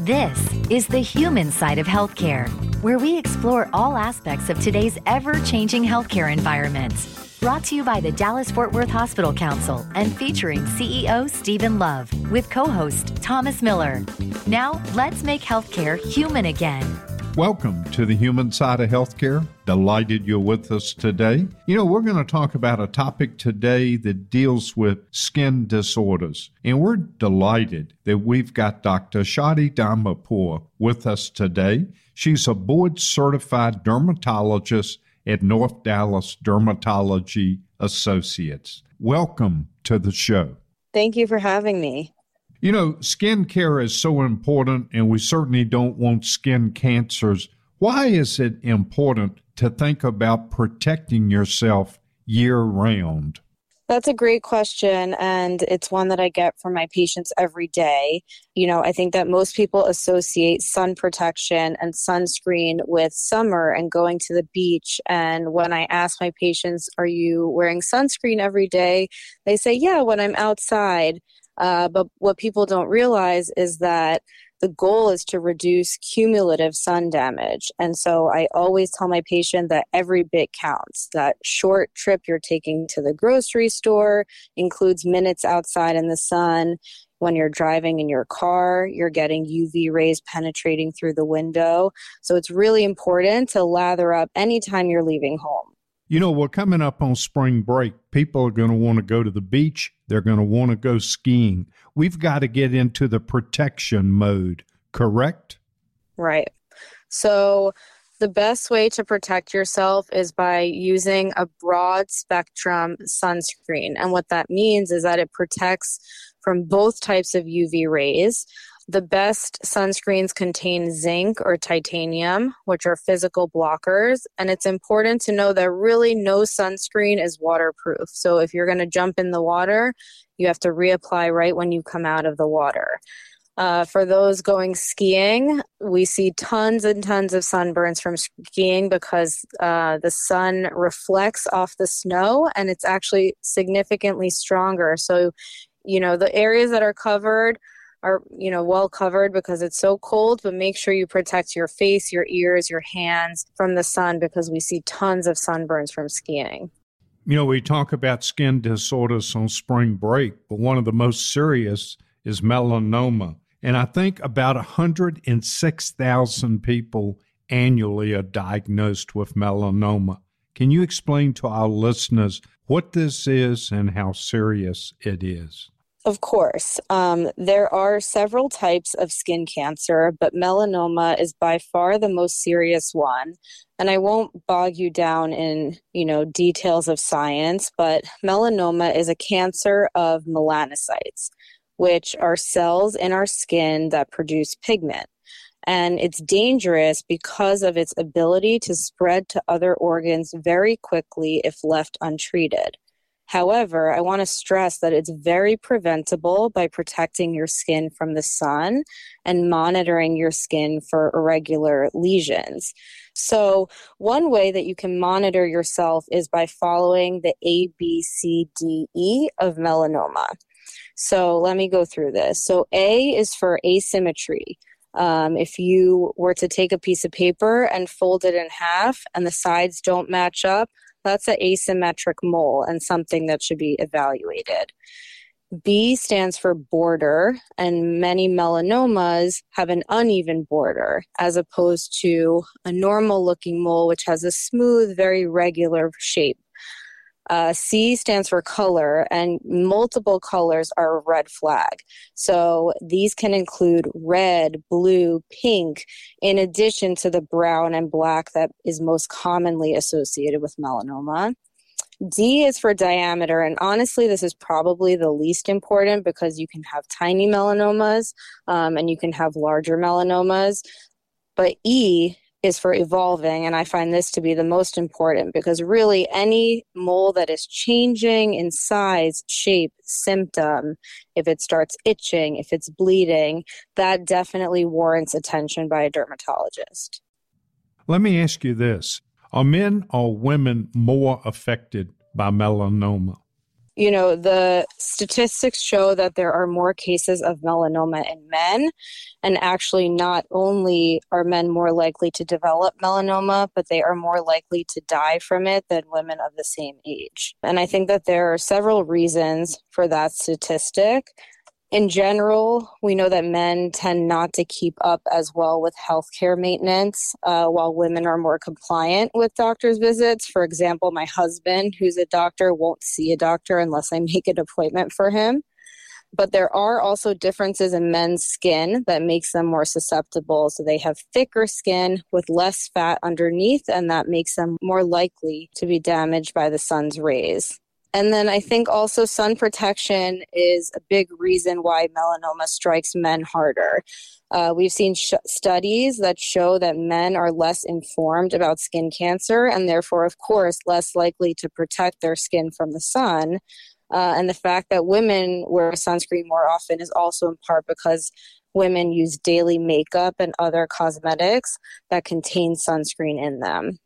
This is the human side of healthcare, where we explore all aspects of today's ever changing healthcare environment. Brought to you by the Dallas Fort Worth Hospital Council and featuring CEO Stephen Love with co host Thomas Miller. Now, let's make healthcare human again. Welcome to the human side of healthcare. Delighted you're with us today. You know, we're going to talk about a topic today that deals with skin disorders. And we're delighted that we've got Dr. Shadi Damanpour with us today. She's a board certified dermatologist at North Dallas Dermatology Associates. Welcome to the show. Thank you for having me. You know, skin care is so important, and we certainly don't want skin cancers. Why is it important to think about protecting yourself year round? That's a great question, and it's one that I get from my patients every day. You know, I think that most people associate sun protection and sunscreen with summer and going to the beach. And when I ask my patients, Are you wearing sunscreen every day? they say, Yeah, when I'm outside. Uh, but what people don't realize is that the goal is to reduce cumulative sun damage. And so I always tell my patient that every bit counts. That short trip you're taking to the grocery store includes minutes outside in the sun. When you're driving in your car, you're getting UV rays penetrating through the window. So it's really important to lather up anytime you're leaving home. You know, we're coming up on spring break. People are going to want to go to the beach. They're going to want to go skiing. We've got to get into the protection mode, correct? Right. So, the best way to protect yourself is by using a broad spectrum sunscreen. And what that means is that it protects from both types of UV rays. The best sunscreens contain zinc or titanium, which are physical blockers. And it's important to know that really no sunscreen is waterproof. So if you're going to jump in the water, you have to reapply right when you come out of the water. Uh, for those going skiing, we see tons and tons of sunburns from skiing because uh, the sun reflects off the snow and it's actually significantly stronger. So, you know, the areas that are covered are you know well covered because it's so cold but make sure you protect your face your ears your hands from the sun because we see tons of sunburns from skiing. You know we talk about skin disorders on spring break but one of the most serious is melanoma. And i think about 106000 people annually are diagnosed with melanoma. Can you explain to our listeners what this is and how serious it is of course. Um, there are several types of skin cancer, but melanoma is by far the most serious one. And I won't bog you down in, you know, details of science, but melanoma is a cancer of melanocytes, which are cells in our skin that produce pigment. And it's dangerous because of its ability to spread to other organs very quickly if left untreated. However, I want to stress that it's very preventable by protecting your skin from the sun and monitoring your skin for irregular lesions. So, one way that you can monitor yourself is by following the A, B, C, D, E of melanoma. So, let me go through this. So, A is for asymmetry. Um, if you were to take a piece of paper and fold it in half and the sides don't match up, that's an asymmetric mole and something that should be evaluated. B stands for border, and many melanomas have an uneven border as opposed to a normal looking mole, which has a smooth, very regular shape. Uh, C stands for color, and multiple colors are a red flag. So these can include red, blue, pink, in addition to the brown and black that is most commonly associated with melanoma. D is for diameter, and honestly, this is probably the least important because you can have tiny melanomas um, and you can have larger melanomas. But E is for evolving. And I find this to be the most important because really any mole that is changing in size, shape, symptom, if it starts itching, if it's bleeding, that definitely warrants attention by a dermatologist. Let me ask you this Are men or women more affected by melanoma? You know, the statistics show that there are more cases of melanoma in men. And actually, not only are men more likely to develop melanoma, but they are more likely to die from it than women of the same age. And I think that there are several reasons for that statistic in general, we know that men tend not to keep up as well with healthcare maintenance, uh, while women are more compliant with doctor's visits. For example, my husband, who's a doctor, won't see a doctor unless I make an appointment for him. But there are also differences in men's skin that makes them more susceptible. So they have thicker skin with less fat underneath, and that makes them more likely to be damaged by the sun's rays. And then I think also sun protection is a big reason why melanoma strikes men harder. Uh, we've seen sh- studies that show that men are less informed about skin cancer and therefore, of course, less likely to protect their skin from the sun. Uh, and the fact that women wear sunscreen more often is also in part because women use daily makeup and other cosmetics that contain sunscreen in them.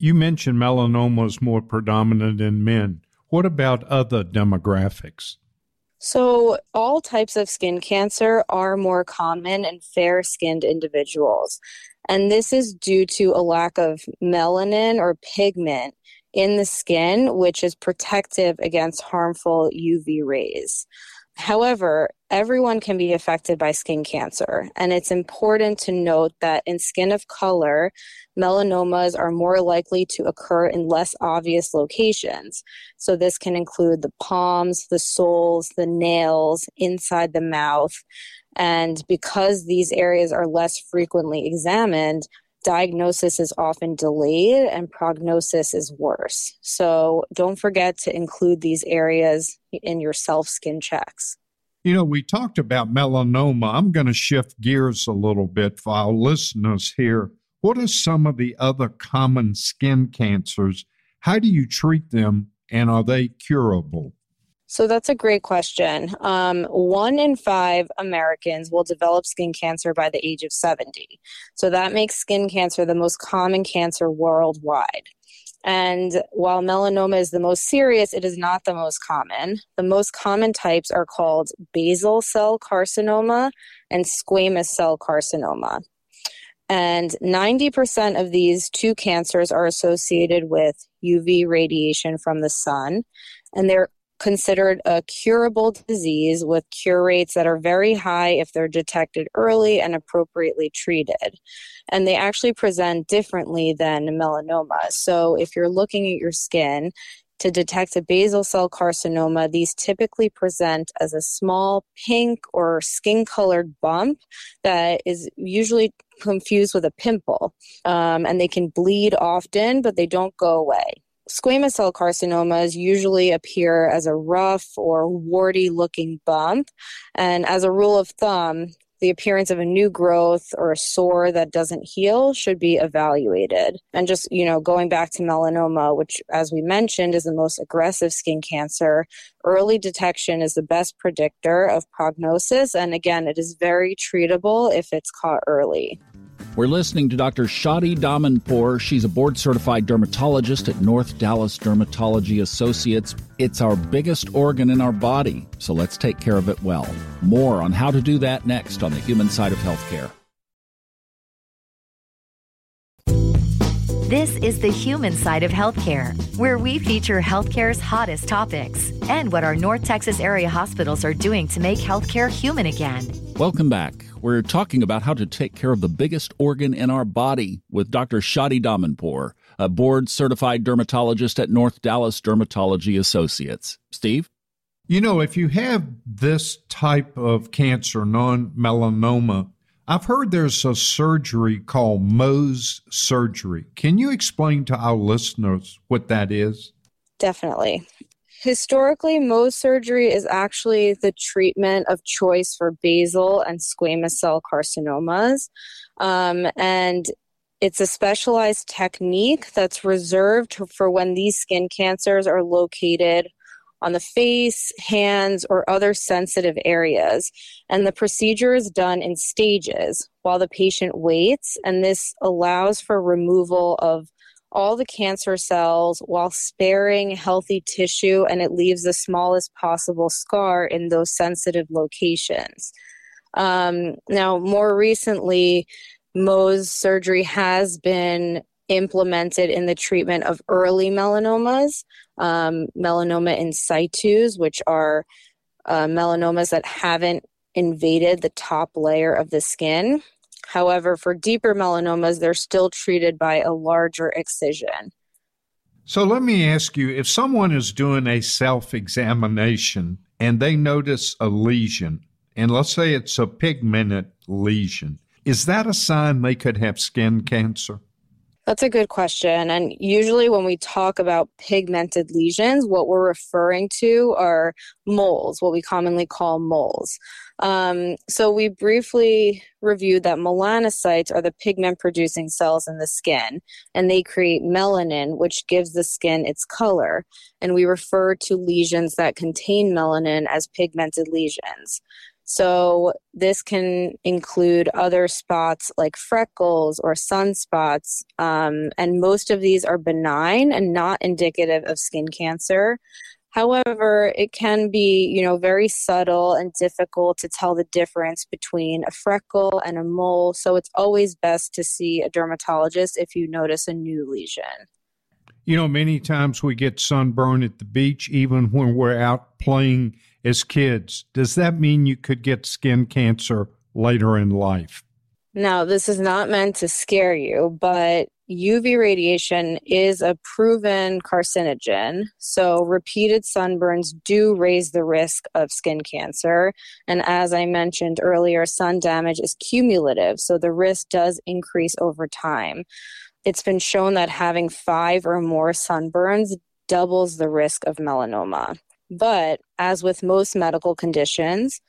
You mentioned melanoma is more predominant in men. What about other demographics? So, all types of skin cancer are more common in fair skinned individuals. And this is due to a lack of melanin or pigment in the skin, which is protective against harmful UV rays. However, everyone can be affected by skin cancer, and it's important to note that in skin of color, melanomas are more likely to occur in less obvious locations. So, this can include the palms, the soles, the nails, inside the mouth. And because these areas are less frequently examined, diagnosis is often delayed and prognosis is worse. So don't forget to include these areas in your self skin checks. You know, we talked about melanoma. I'm going to shift gears a little bit for our listeners here. What are some of the other common skin cancers? How do you treat them and are they curable? So that's a great question. Um, one in five Americans will develop skin cancer by the age of 70. So that makes skin cancer the most common cancer worldwide. And while melanoma is the most serious, it is not the most common. The most common types are called basal cell carcinoma and squamous cell carcinoma. And 90% of these two cancers are associated with UV radiation from the sun. And they're considered a curable disease with cure rates that are very high if they're detected early and appropriately treated. And they actually present differently than melanoma. So if you're looking at your skin, to detect a basal cell carcinoma, these typically present as a small pink or skin colored bump that is usually confused with a pimple. Um, and they can bleed often, but they don't go away. Squamous cell carcinomas usually appear as a rough or warty looking bump. And as a rule of thumb, the appearance of a new growth or a sore that doesn't heal should be evaluated. And just, you know, going back to melanoma, which, as we mentioned, is the most aggressive skin cancer, early detection is the best predictor of prognosis. And again, it is very treatable if it's caught early. We're listening to Dr. Shadi Damanpour. She's a board certified dermatologist at North Dallas Dermatology Associates. It's our biggest organ in our body, so let's take care of it well. More on how to do that next on the human side of healthcare. This is the human side of healthcare, where we feature healthcare's hottest topics and what our North Texas area hospitals are doing to make healthcare human again. Welcome back. We're talking about how to take care of the biggest organ in our body with Dr. Shadi Damanpour, a board certified dermatologist at North Dallas Dermatology Associates. Steve? You know, if you have this type of cancer, non melanoma, I've heard there's a surgery called Mohs surgery. Can you explain to our listeners what that is? Definitely. Historically, Mohs surgery is actually the treatment of choice for basal and squamous cell carcinomas. Um, and it's a specialized technique that's reserved for when these skin cancers are located on the face, hands, or other sensitive areas. And the procedure is done in stages while the patient waits, and this allows for removal of all the cancer cells while sparing healthy tissue, and it leaves the smallest possible scar in those sensitive locations. Um, now, more recently, Mohs surgery has been implemented in the treatment of early melanomas, um, melanoma in situs, which are uh, melanomas that haven't invaded the top layer of the skin. However, for deeper melanomas, they're still treated by a larger excision. So let me ask you if someone is doing a self examination and they notice a lesion, and let's say it's a pigmented lesion, is that a sign they could have skin cancer? That's a good question. And usually, when we talk about pigmented lesions, what we're referring to are moles, what we commonly call moles. Um, so, we briefly reviewed that melanocytes are the pigment producing cells in the skin, and they create melanin, which gives the skin its color. And we refer to lesions that contain melanin as pigmented lesions. So, this can include other spots like freckles or sunspots, um, and most of these are benign and not indicative of skin cancer. However, it can be, you know, very subtle and difficult to tell the difference between a freckle and a mole. So it's always best to see a dermatologist if you notice a new lesion. You know, many times we get sunburn at the beach, even when we're out playing as kids. Does that mean you could get skin cancer later in life? Now, this is not meant to scare you, but UV radiation is a proven carcinogen. So, repeated sunburns do raise the risk of skin cancer. And as I mentioned earlier, sun damage is cumulative. So, the risk does increase over time. It's been shown that having five or more sunburns doubles the risk of melanoma. But as with most medical conditions,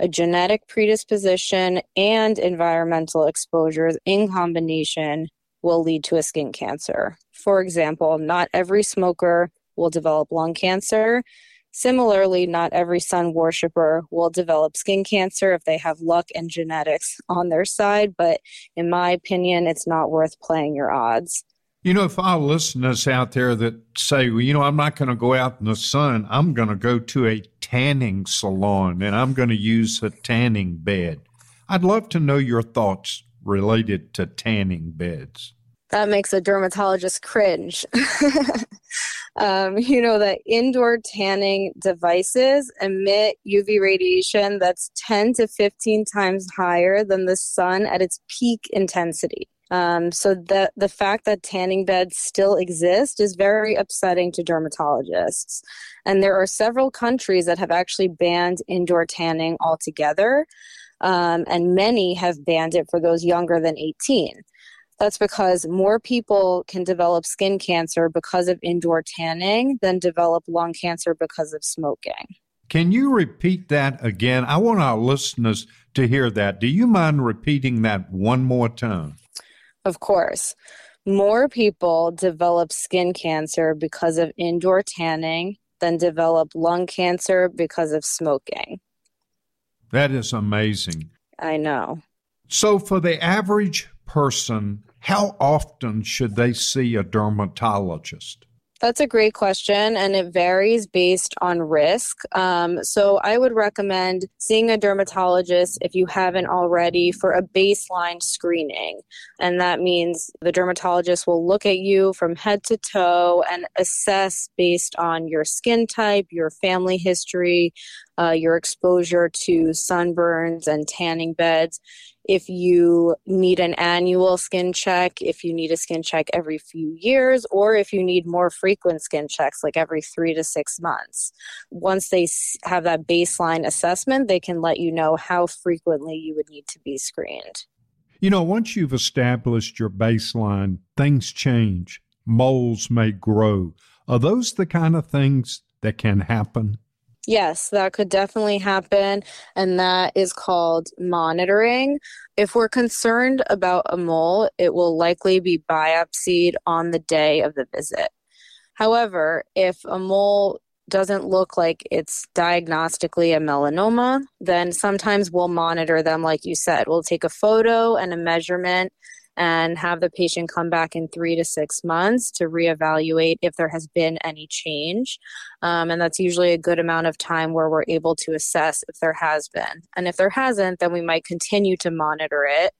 a genetic predisposition and environmental exposures in combination will lead to a skin cancer. For example, not every smoker will develop lung cancer. Similarly, not every sun worshiper will develop skin cancer if they have luck and genetics on their side, but in my opinion, it's not worth playing your odds. You know, if our listeners out there that say, well, you know, I'm not going to go out in the sun, I'm going to go to a tanning salon and I'm going to use a tanning bed. I'd love to know your thoughts related to tanning beds. That makes a dermatologist cringe. um, you know that indoor tanning devices emit UV radiation that's 10 to 15 times higher than the sun at its peak intensity. Um, so the the fact that tanning beds still exist is very upsetting to dermatologists. And there are several countries that have actually banned indoor tanning altogether, um, and many have banned it for those younger than 18. That's because more people can develop skin cancer because of indoor tanning than develop lung cancer because of smoking. Can you repeat that again? I want our listeners to hear that. Do you mind repeating that one more time? Of course. More people develop skin cancer because of indoor tanning than develop lung cancer because of smoking. That is amazing. I know. So, for the average person, how often should they see a dermatologist? That's a great question, and it varies based on risk. Um, so, I would recommend seeing a dermatologist if you haven't already for a baseline screening. And that means the dermatologist will look at you from head to toe and assess based on your skin type, your family history, uh, your exposure to sunburns and tanning beds if you need an annual skin check, if you need a skin check every few years, or if you need more frequent skin checks, like every three to six months. Once they have that baseline assessment, they can let you know how frequently you would need to be screened. You know, once you've established your baseline, things change. Moles may grow. Are those the kind of things that can happen? Yes, that could definitely happen, and that is called monitoring. If we're concerned about a mole, it will likely be biopsied on the day of the visit. However, if a mole doesn't look like it's diagnostically a melanoma, then sometimes we'll monitor them, like you said. We'll take a photo and a measurement and have the patient come back in three to six months to reevaluate if there has been any change. Um, and that's usually a good amount of time where we're able to assess if there has been. And if there hasn't, then we might continue to monitor it.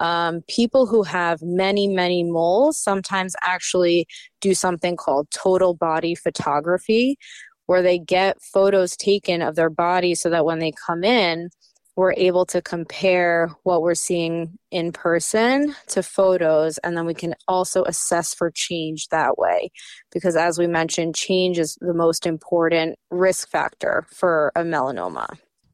Um, people who have many, many moles sometimes actually do something called total body photography, where they get photos taken of their body so that when they come in, we're able to compare what we're seeing in person to photos and then we can also assess for change that way. Because as we mentioned change is the most important risk factor for a melanoma.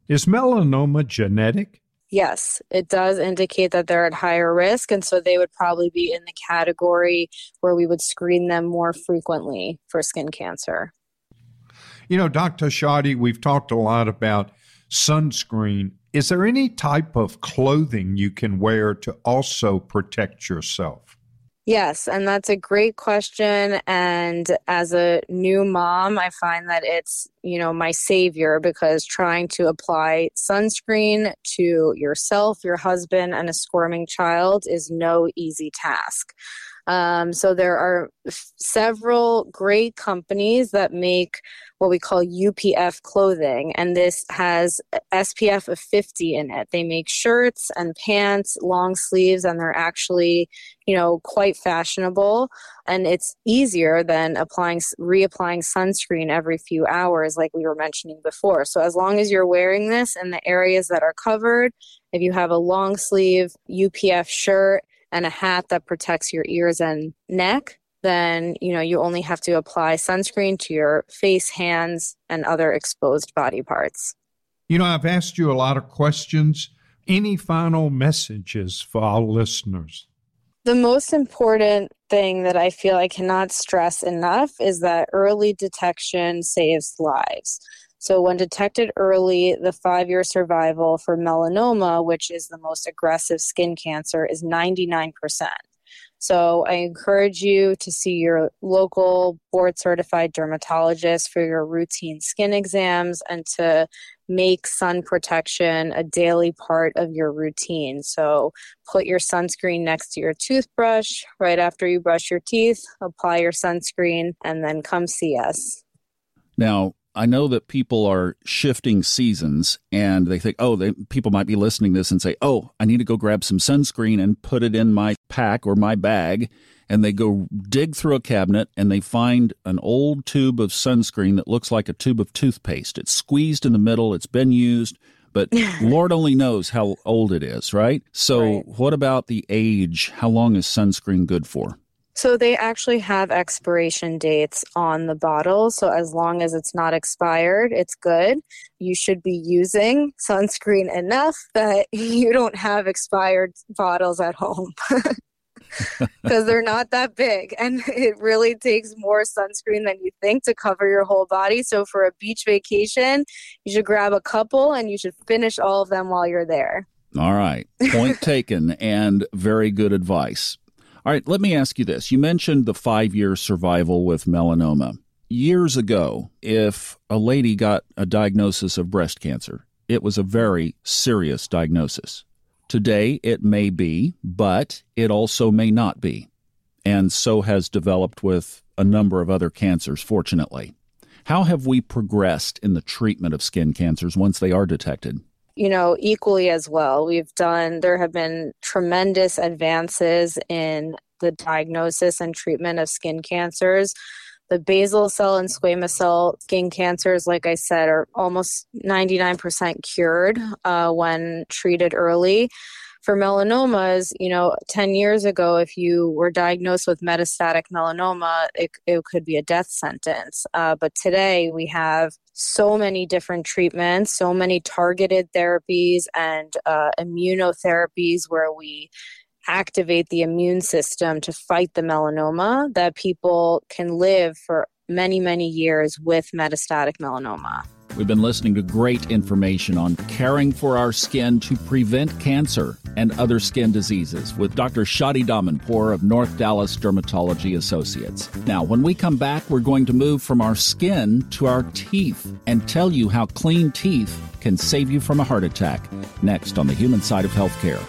Is melanoma genetic? Yes it does indicate that they're at higher risk and so they would probably be in the category where we would screen them more frequently for skin cancer. You know dr Shadi we've talked a lot about sunscreen is there any type of clothing you can wear to also protect yourself? Yes, and that's a great question. And as a new mom, I find that it's, you know, my savior because trying to apply sunscreen to yourself, your husband, and a squirming child is no easy task. Um, so there are several great companies that make what we call UPF clothing, and this has SPF of 50 in it. They make shirts and pants, long sleeves, and they're actually, you know, quite fashionable. And it's easier than applying, reapplying sunscreen every few hours, like we were mentioning before. So as long as you're wearing this in the areas that are covered, if you have a long sleeve UPF shirt and a hat that protects your ears and neck, then you know you only have to apply sunscreen to your face, hands, and other exposed body parts. You know, I've asked you a lot of questions. Any final messages for our listeners? The most important thing that I feel I cannot stress enough is that early detection saves lives. So, when detected early, the five year survival for melanoma, which is the most aggressive skin cancer, is 99%. So I encourage you to see your local board certified dermatologist for your routine skin exams and to make sun protection a daily part of your routine. So put your sunscreen next to your toothbrush right after you brush your teeth, apply your sunscreen, and then come see us. Now, I know that people are shifting seasons and they think, oh, they, people might be listening to this and say, oh, I need to go grab some sunscreen and put it in my pack or my bag. And they go dig through a cabinet and they find an old tube of sunscreen that looks like a tube of toothpaste. It's squeezed in the middle, it's been used, but Lord only knows how old it is, right? So, right. what about the age? How long is sunscreen good for? So they actually have expiration dates on the bottle. So as long as it's not expired, it's good. You should be using sunscreen enough that you don't have expired bottles at home. Because they're not that big and it really takes more sunscreen than you think to cover your whole body. So, for a beach vacation, you should grab a couple and you should finish all of them while you're there. All right. Point taken and very good advice. All right, let me ask you this. You mentioned the five year survival with melanoma. Years ago, if a lady got a diagnosis of breast cancer, it was a very serious diagnosis. Today, it may be, but it also may not be. And so has developed with a number of other cancers, fortunately. How have we progressed in the treatment of skin cancers once they are detected? You know, equally as well. We've done, there have been tremendous advances in the diagnosis and treatment of skin cancers. The basal cell and squamous cell skin cancers, like I said, are almost 99% cured uh, when treated early for melanomas, you know, 10 years ago, if you were diagnosed with metastatic melanoma, it, it could be a death sentence. Uh, but today we have so many different treatments, so many targeted therapies and uh, immunotherapies where we activate the immune system to fight the melanoma that people can live for many, many years with metastatic melanoma. We've been listening to great information on caring for our skin to prevent cancer and other skin diseases with Dr. Shadi Damanpour of North Dallas Dermatology Associates. Now, when we come back, we're going to move from our skin to our teeth and tell you how clean teeth can save you from a heart attack. Next on the human side of healthcare.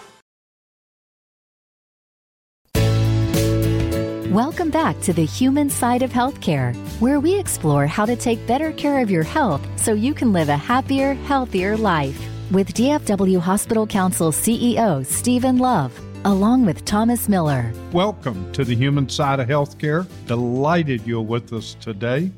Welcome back to the human side of healthcare, where we explore how to take better care of your health so you can live a happier, healthier life. With DFW Hospital Council CEO Stephen Love, along with Thomas Miller. Welcome to the human side of healthcare. Delighted you're with us today.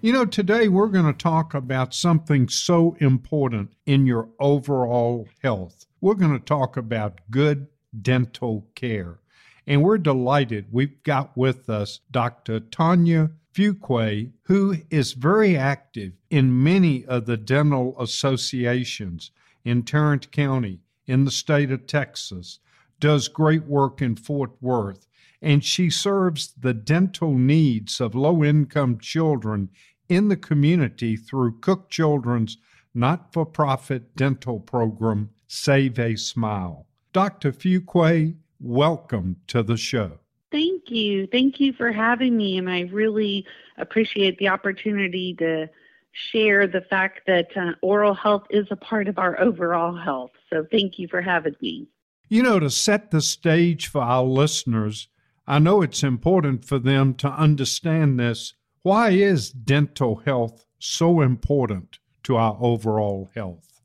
You know, today we're going to talk about something so important in your overall health. We're going to talk about good dental care. And we're delighted we've got with us Dr. Tonya Fuqua, who is very active in many of the dental associations in Tarrant County, in the state of Texas, does great work in Fort Worth, and she serves the dental needs of low income children in the community through Cook Children's not for profit dental program, Save a Smile. Dr. Fuqua welcome to the show. Thank you. Thank you for having me. And I really appreciate the opportunity to share the fact that uh, oral health is a part of our overall health. So thank you for having me. You know, to set the stage for our listeners, I know it's important for them to understand this. Why is dental health so important to our overall health?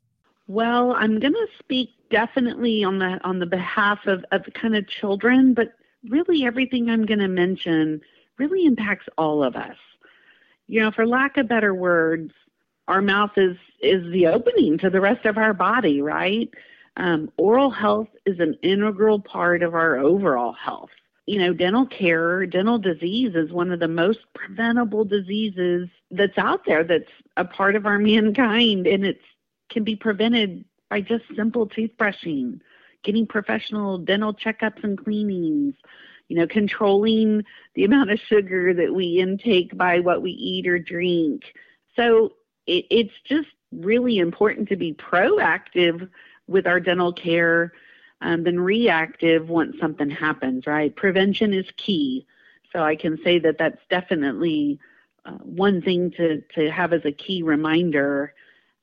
Well, I'm going to speak definitely on the on the behalf of, of kind of children, but really everything I'm going to mention really impacts all of us. You know, for lack of better words, our mouth is is the opening to the rest of our body, right? Um, oral health is an integral part of our overall health. You know, dental care, dental disease is one of the most preventable diseases that's out there that's a part of our mankind, and it can be prevented by just simple toothbrushing, getting professional dental checkups and cleanings, you know, controlling the amount of sugar that we intake by what we eat or drink. So it, it's just really important to be proactive with our dental care um, than reactive once something happens, right? Prevention is key. So I can say that that's definitely uh, one thing to, to have as a key reminder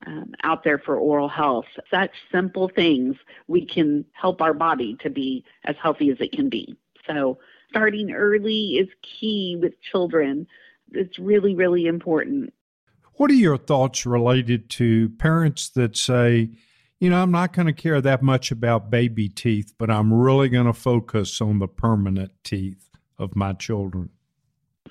um, out there for oral health. Such simple things, we can help our body to be as healthy as it can be. So, starting early is key with children. It's really, really important. What are your thoughts related to parents that say, you know, I'm not going to care that much about baby teeth, but I'm really going to focus on the permanent teeth of my children?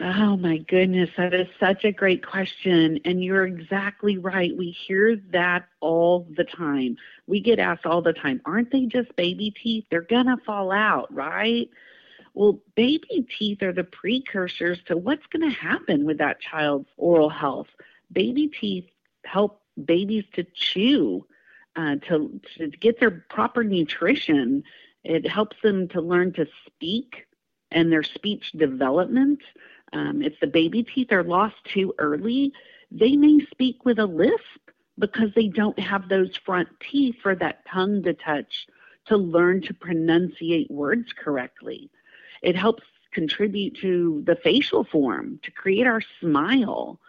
Oh my goodness, that is such a great question. And you're exactly right. We hear that all the time. We get asked all the time, aren't they just baby teeth? They're going to fall out, right? Well, baby teeth are the precursors to what's going to happen with that child's oral health. Baby teeth help babies to chew, uh, to, to get their proper nutrition. It helps them to learn to speak and their speech development. Um, if the baby teeth are lost too early, they may speak with a lisp because they don't have those front teeth for that tongue to touch to learn to pronunciate words correctly. It helps contribute to the facial form, to create our smile.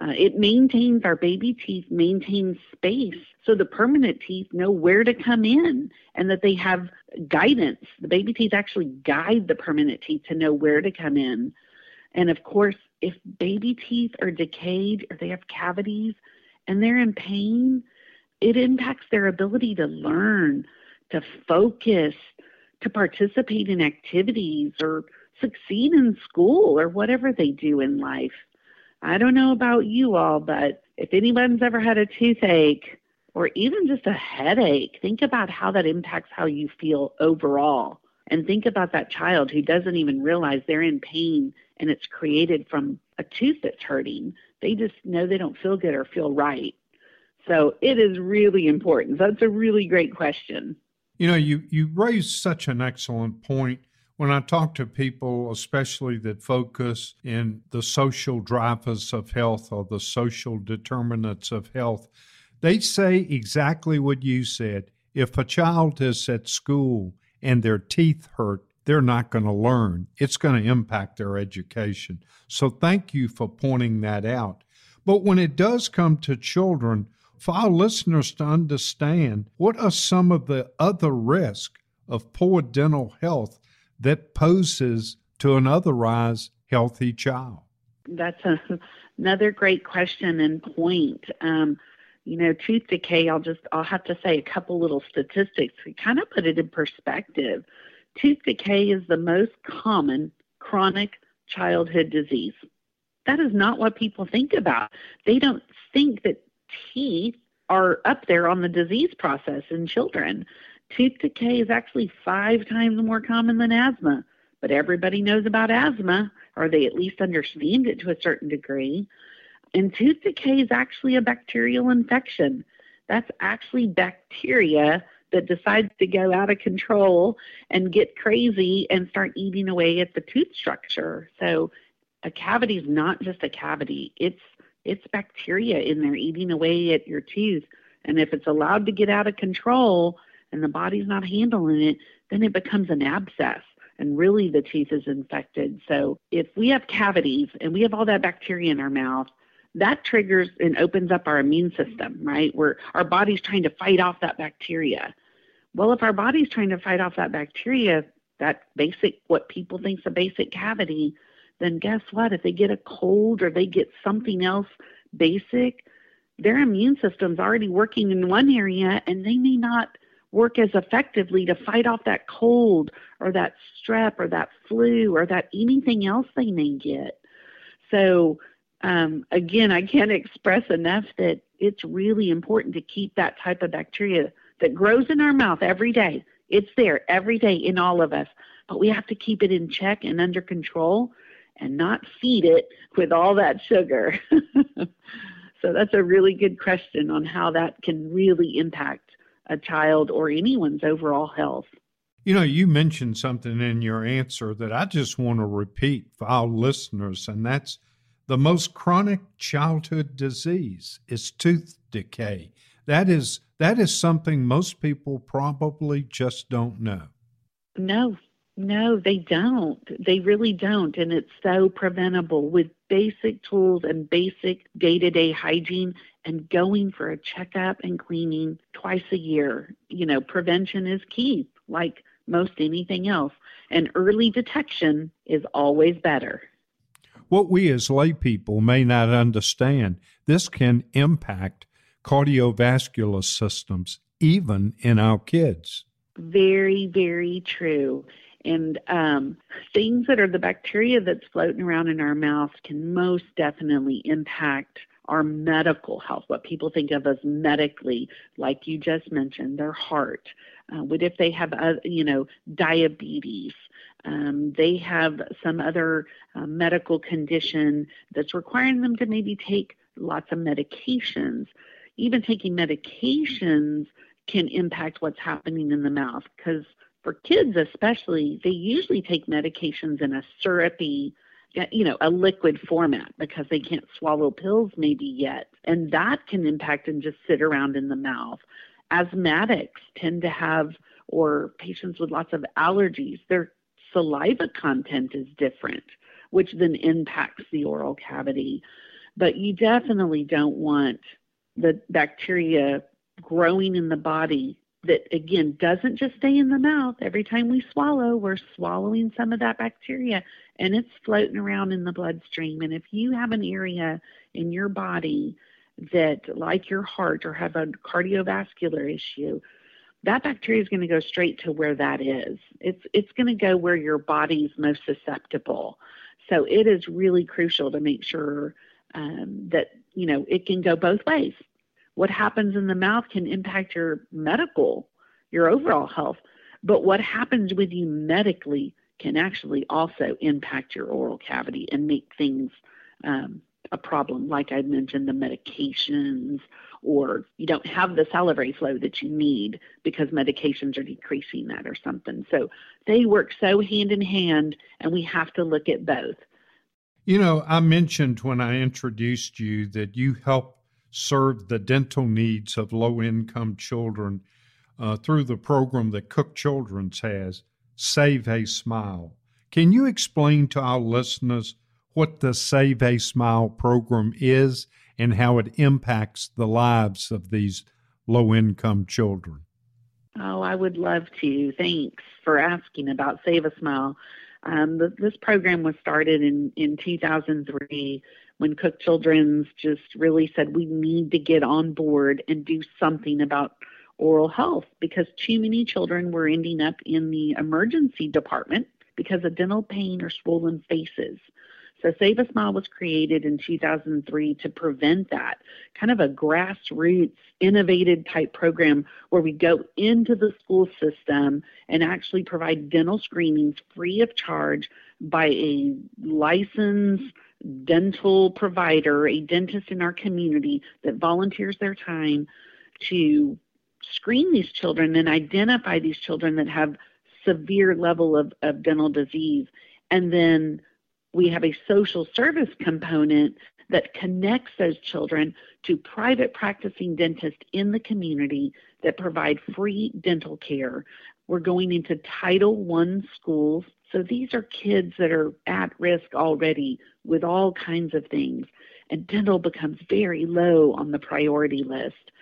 Uh, it maintains our baby teeth, maintains space so the permanent teeth know where to come in and that they have guidance. The baby teeth actually guide the permanent teeth to know where to come in. And of course, if baby teeth are decayed or they have cavities and they're in pain, it impacts their ability to learn, to focus, to participate in activities or succeed in school or whatever they do in life. I don't know about you all, but if anyone's ever had a toothache or even just a headache, think about how that impacts how you feel overall. And think about that child who doesn't even realize they're in pain and it's created from a tooth that's hurting. They just know they don't feel good or feel right. So it is really important. That's a really great question. You know, you, you raise such an excellent point. When I talk to people, especially that focus in the social drivers of health or the social determinants of health, they say exactly what you said. If a child is at school and their teeth hurt, they're not going to learn. It's going to impact their education. So thank you for pointing that out. But when it does come to children, for our listeners to understand, what are some of the other risks of poor dental health that poses to an otherwise healthy child? That's a, another great question and point. Um, you know, tooth decay, I'll just, I'll have to say a couple little statistics to kind of put it in perspective. Tooth decay is the most common chronic childhood disease. That is not what people think about. They don't think that teeth are up there on the disease process in children. Tooth decay is actually five times more common than asthma, but everybody knows about asthma, or they at least understand it to a certain degree. And tooth decay is actually a bacterial infection. That's actually bacteria that decides to go out of control and get crazy and start eating away at the tooth structure. So a cavity is not just a cavity. It's it's bacteria in there eating away at your tooth. And if it's allowed to get out of control and the body's not handling it, then it becomes an abscess and really the tooth is infected. So if we have cavities and we have all that bacteria in our mouth, that triggers and opens up our immune system, right? Where our body's trying to fight off that bacteria. Well, if our body's trying to fight off that bacteria, that basic, what people think is a basic cavity, then guess what? If they get a cold or they get something else basic, their immune system's already working in one area and they may not work as effectively to fight off that cold or that strep or that flu or that anything else they may get. So um, again, I can't express enough that it's really important to keep that type of bacteria that grows in our mouth every day. It's there every day in all of us, but we have to keep it in check and under control and not feed it with all that sugar. so that's a really good question on how that can really impact a child or anyone's overall health. You know, you mentioned something in your answer that I just want to repeat for our listeners, and that's the most chronic childhood disease is tooth decay. That is that is something most people probably just don't know. No, no, they don't. They really don't. And it's so preventable with basic tools and basic day to day hygiene and going for a checkup and cleaning twice a year. You know, prevention is key, like most anything else. And early detection is always better. What we as lay people may not understand, this can impact cardiovascular systems, even in our kids. Very, very true. And um, things that are the bacteria that's floating around in our mouth can most definitely impact our medical health, what people think of as medically, like you just mentioned, their heart. Uh, what if they have, uh, you know, diabetes? Um, they have some other uh, medical condition that's requiring them to maybe take lots of medications. Even taking medications can impact what's happening in the mouth because for kids especially, they usually take medications in a syrupy, you know, a liquid format because they can't swallow pills maybe yet. And that can impact and just sit around in the mouth. Asthmatics tend to have, or patients with lots of allergies, their saliva content is different, which then impacts the oral cavity. But you definitely don't want the bacteria growing in the body that again doesn't just stay in the mouth. Every time we swallow, we're swallowing some of that bacteria and it's floating around in the bloodstream. And if you have an area in your body that, like your heart or have a cardiovascular issue, that bacteria is going to go straight to where that is. It's it's going to go where your body's most susceptible. So it is really crucial to make sure um, that you know it can go both ways what happens in the mouth can impact your medical, your overall health. But what happens with you medically can actually also impact your oral cavity and make things um, a problem. Like I mentioned, the medications, or you don't have the salivary flow that you need because medications are decreasing that or something. So they work so hand in hand, and we have to look at both. You know, I mentioned when I introduced you that you help serve the dental needs of low income children uh, through the program that Cook Children's has, Save a Smile. Can you explain to our listeners what the Save a Smile program is and how it impacts the lives of these low income children? Oh, I would love to. Thanks for asking about Save a Smile. Um, this program was started in, in 2003 when Cook Children's just really said we need to get on board and do something about oral health because too many children were ending up in the emergency department because of dental pain or swollen faces. So Save a Smile was created in 2003 to prevent that, kind of a grassroots, innovative type program where we go into the school system and actually provide dental screenings free of charge by a licensed dental provider, a dentist in our community that volunteers their time to screen these children and identify these children that have severe level of, of dental disease. And then we have a social service component that connects those children to private practicing dentists in the community that provide free dental care. We're going into Title I schools. So these are kids that are at risk already with all kinds of things. And dental becomes very low on the priority list.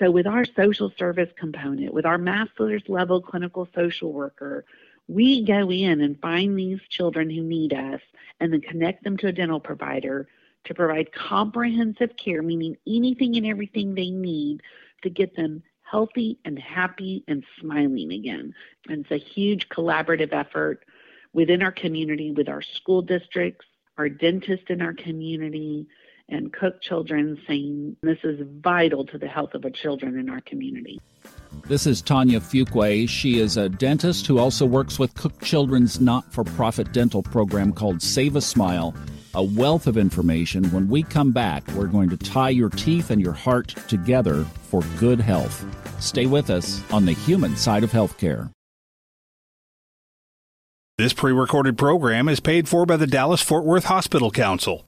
So, with our social service component, with our master's level clinical social worker, we go in and find these children who need us and then connect them to a dental provider to provide comprehensive care, meaning anything and everything they need to get them healthy and happy and smiling again. And it's a huge collaborative effort within our community with our school districts, our dentists in our community, and Cook Children saying this is vital to the health of the children in our community. This is Tonya Fuqua. She is a dentist who also works with Cook Children's not for profit dental program called Save a Smile. A wealth of information. When we come back, we're going to tie your teeth and your heart together for good health. Stay with us on the human side of healthcare. This pre recorded program is paid for by the Dallas Fort Worth Hospital Council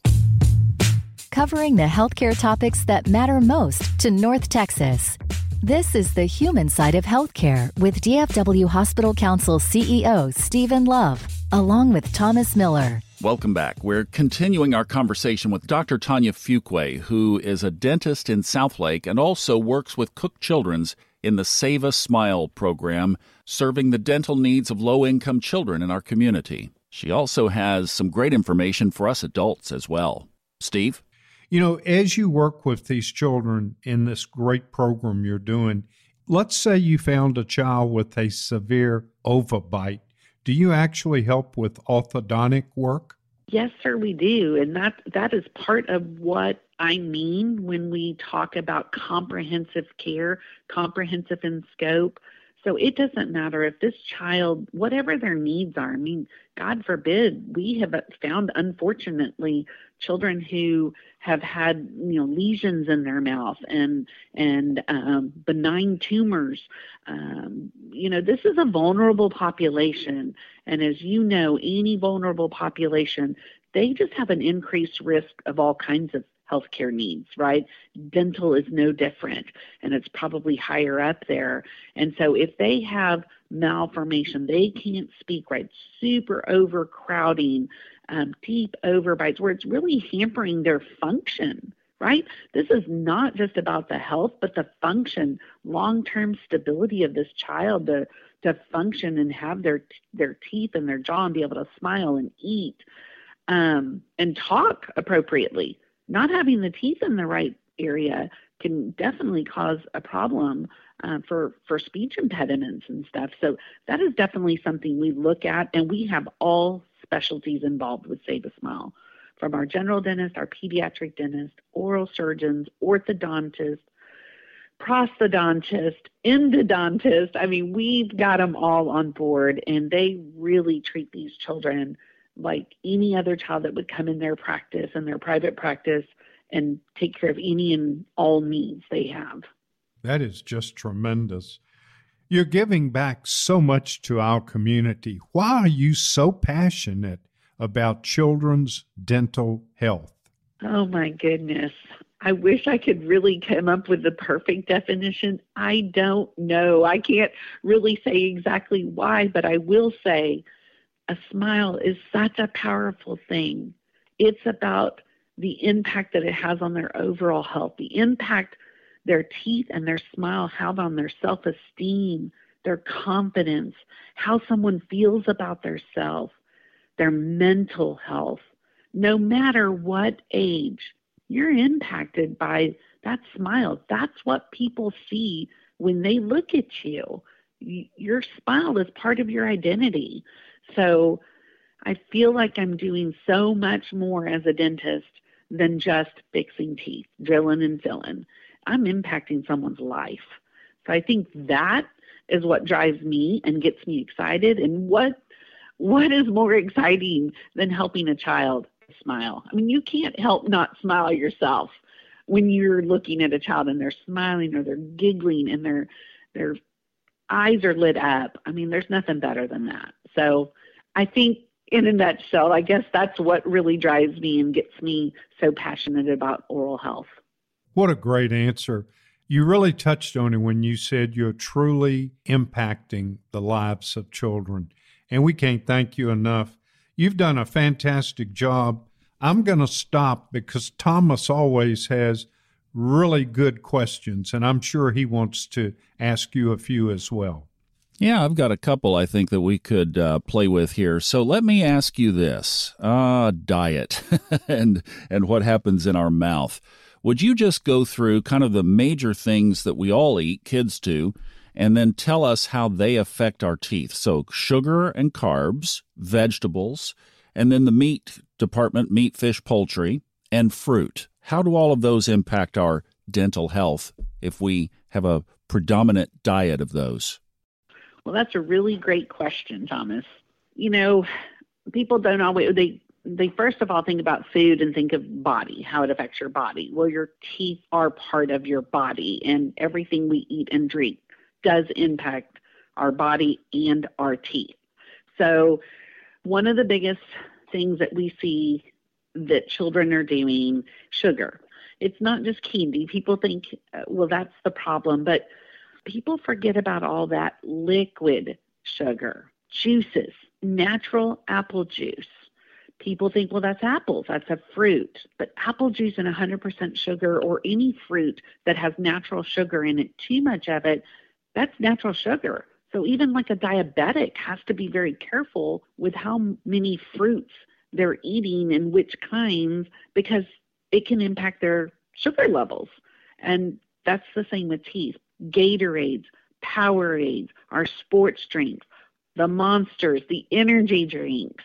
covering the healthcare topics that matter most to North Texas. This is the human side of healthcare with DFW Hospital Council CEO Stephen Love, along with Thomas Miller. Welcome back. We're continuing our conversation with Dr. Tonya Fuqua, who is a dentist in Southlake and also works with Cook Children's in the Save a Smile program, serving the dental needs of low income children in our community. She also has some great information for us adults as well. Steve? You know, as you work with these children in this great program you're doing, let's say you found a child with a severe overbite. Do you actually help with orthodontic work? Yes, sir, we do. And that that is part of what I mean when we talk about comprehensive care, comprehensive in scope. So it doesn't matter if this child, whatever their needs are. I mean, God forbid, we have found, unfortunately, children who have had you know lesions in their mouth and and um, benign tumors. Um, you know, this is a vulnerable population, and as you know, any vulnerable population, they just have an increased risk of all kinds of healthcare needs, right? Dental is no different, and it's probably higher up there. And so if they have malformation, they can't speak right, super overcrowding, um, deep overbites, where it's really hampering their function. Right? This is not just about the health, but the function, long-term stability of this child to to function and have their their teeth and their jaw and be able to smile and eat um, and talk appropriately not having the teeth in the right area can definitely cause a problem uh, for for speech impediments and stuff. So that is definitely something we look at, and we have all specialties involved with Save a Smile, from our general dentist, our pediatric dentist, oral surgeons, orthodontist, prosthodontist, endodontist. I mean, we've got them all on board, and they really treat these children like any other child that would come in their practice and their private practice and take care of any and all needs they have. That is just tremendous. You're giving back so much to our community. Why are you so passionate about children's dental health? Oh my goodness. I wish I could really come up with the perfect definition. I don't know. I can't really say exactly why, but I will say a smile is such a powerful thing. It's about the impact that it has on their overall health, the impact their teeth and their smile have on their self esteem, their confidence, how someone feels about their self. their mental health. No matter what age, you're impacted by that smile. That's what people see when they look at you. Your smile is part of your identity. So I feel like I'm doing so much more as a dentist than just fixing teeth, drilling and filling. I'm impacting someone's life. So I think that is what drives me and gets me excited. And what what is more exciting than helping a child smile? I mean, you can't help not smile yourself when you're looking at a child and they're smiling or they're giggling and their their eyes are lit up. I mean, there's nothing better than that. So I think in a nutshell, I guess that's what really drives me and gets me so passionate about oral health. What a great answer. You really touched on it when you said you're truly impacting the lives of children. And we can't thank you enough. You've done a fantastic job. I'm going to stop because Thomas always has really good questions, and I'm sure he wants to ask you a few as well. Yeah, I've got a couple I think that we could uh, play with here. So let me ask you this: uh, diet and and what happens in our mouth. Would you just go through kind of the major things that we all eat, kids do, and then tell us how they affect our teeth? So sugar and carbs, vegetables, and then the meat department: meat, fish, poultry, and fruit. How do all of those impact our dental health if we have a predominant diet of those? Well, that's a really great question, Thomas. You know, people don't always they they first of all think about food and think of body, how it affects your body. Well, your teeth are part of your body, and everything we eat and drink does impact our body and our teeth. So, one of the biggest things that we see that children are doing sugar. It's not just candy. People think, well, that's the problem, but people forget about all that liquid sugar, juices, natural apple juice. People think, well, that's apples, that's a fruit. But apple juice and 100% sugar, or any fruit that has natural sugar in it, too much of it, that's natural sugar. So even like a diabetic has to be very careful with how many fruits they're eating and which kinds because it can impact their sugar levels. And that's the same with teeth. Gatorades, Powerades, our sports drinks, the monsters, the energy drinks,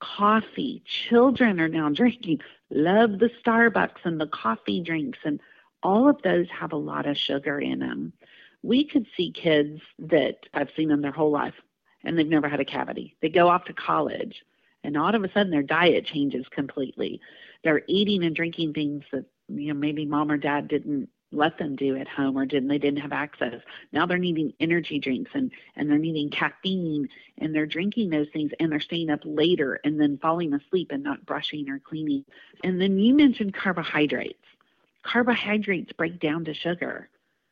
coffee. Children are now drinking, love the Starbucks and the coffee drinks, and all of those have a lot of sugar in them. We could see kids that I've seen them their whole life and they've never had a cavity. They go off to college and all of a sudden their diet changes completely. They're eating and drinking things that you know maybe mom or dad didn't let them do at home or didn't they didn't have access. Now they're needing energy drinks and and they're needing caffeine and they're drinking those things and they're staying up later and then falling asleep and not brushing or cleaning. And then you mentioned carbohydrates. Carbohydrates break down to sugar.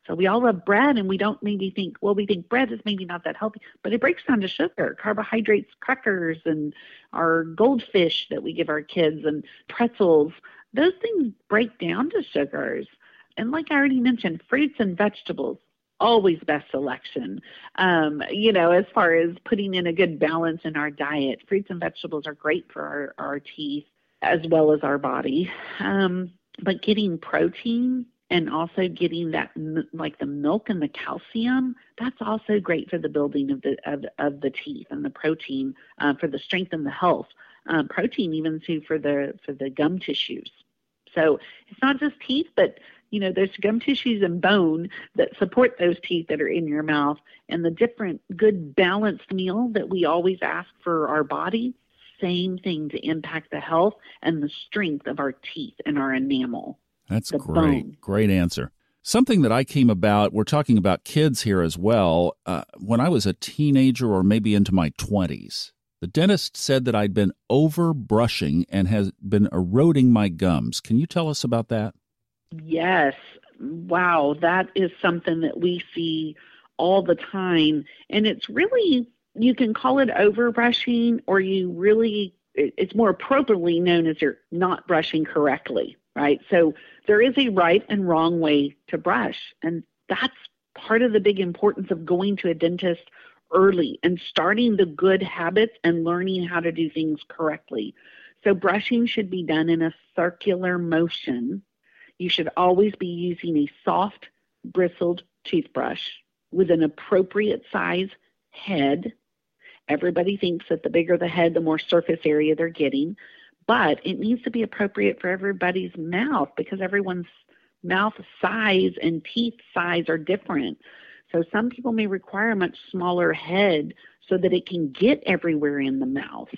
So we all love bread and we don't maybe think well we think bread is maybe not that healthy but it breaks down to sugar. Carbohydrates crackers and our goldfish that we give our kids and pretzels those things break down to sugars and like I already mentioned, fruits and vegetables always best selection. Um, you know, as far as putting in a good balance in our diet, fruits and vegetables are great for our, our teeth as well as our body. Um, but getting protein and also getting that like the milk and the calcium that's also great for the building of the of, of the teeth and the protein uh, for the strength and the health um, protein even too for the for the gum tissues so it's not just teeth but you know, there's gum tissues and bone that support those teeth that are in your mouth. And the different good balanced meal that we always ask for our body, same thing to impact the health and the strength of our teeth and our enamel. That's great. Bone. Great answer. Something that I came about, we're talking about kids here as well. Uh, when I was a teenager or maybe into my 20s, the dentist said that I'd been over brushing and has been eroding my gums. Can you tell us about that? Yes. Wow. That is something that we see all the time. And it's really, you can call it overbrushing, or you really, it's more appropriately known as you're not brushing correctly, right? So there is a right and wrong way to brush. And that's part of the big importance of going to a dentist early and starting the good habits and learning how to do things correctly. So, brushing should be done in a circular motion. You should always be using a soft, bristled toothbrush with an appropriate size head. Everybody thinks that the bigger the head, the more surface area they're getting, but it needs to be appropriate for everybody's mouth because everyone's mouth size and teeth size are different. So some people may require a much smaller head so that it can get everywhere in the mouth.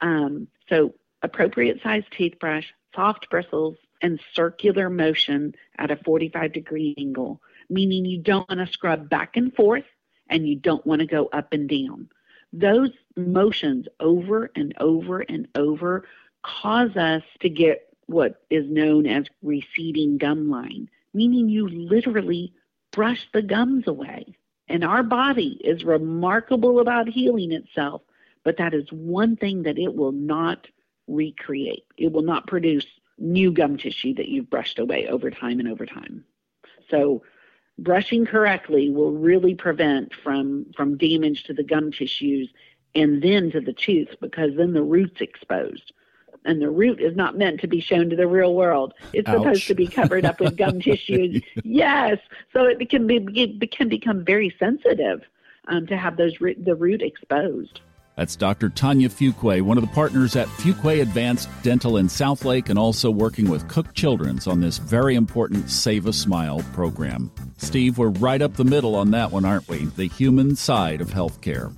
Um, so appropriate size toothbrush, soft bristles, and circular motion at a 45 degree angle, meaning you don't want to scrub back and forth and you don't want to go up and down. Those motions over and over and over cause us to get what is known as receding gum line, meaning you literally brush the gums away. And our body is remarkable about healing itself, but that is one thing that it will not recreate. It will not produce new gum tissue that you've brushed away over time and over time. So brushing correctly will really prevent from from damage to the gum tissues and then to the tooth because then the root's exposed and the root is not meant to be shown to the real world. It's Ouch. supposed to be covered up with gum tissues. Yes, so it can be it can become very sensitive um, to have those the root exposed. That's Dr. Tonya Fuqua, one of the partners at Fuqua Advanced Dental in Southlake, and also working with Cook Children's on this very important Save a Smile program. Steve, we're right up the middle on that one, aren't we? The human side of healthcare.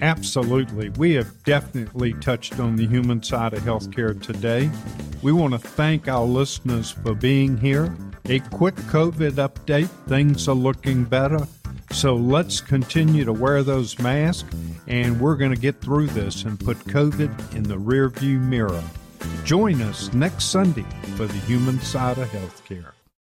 Absolutely. We have definitely touched on the human side of healthcare today. We want to thank our listeners for being here. A quick COVID update things are looking better. So let's continue to wear those masks, and we're going to get through this and put COVID in the rearview mirror. Join us next Sunday for the human side of healthcare.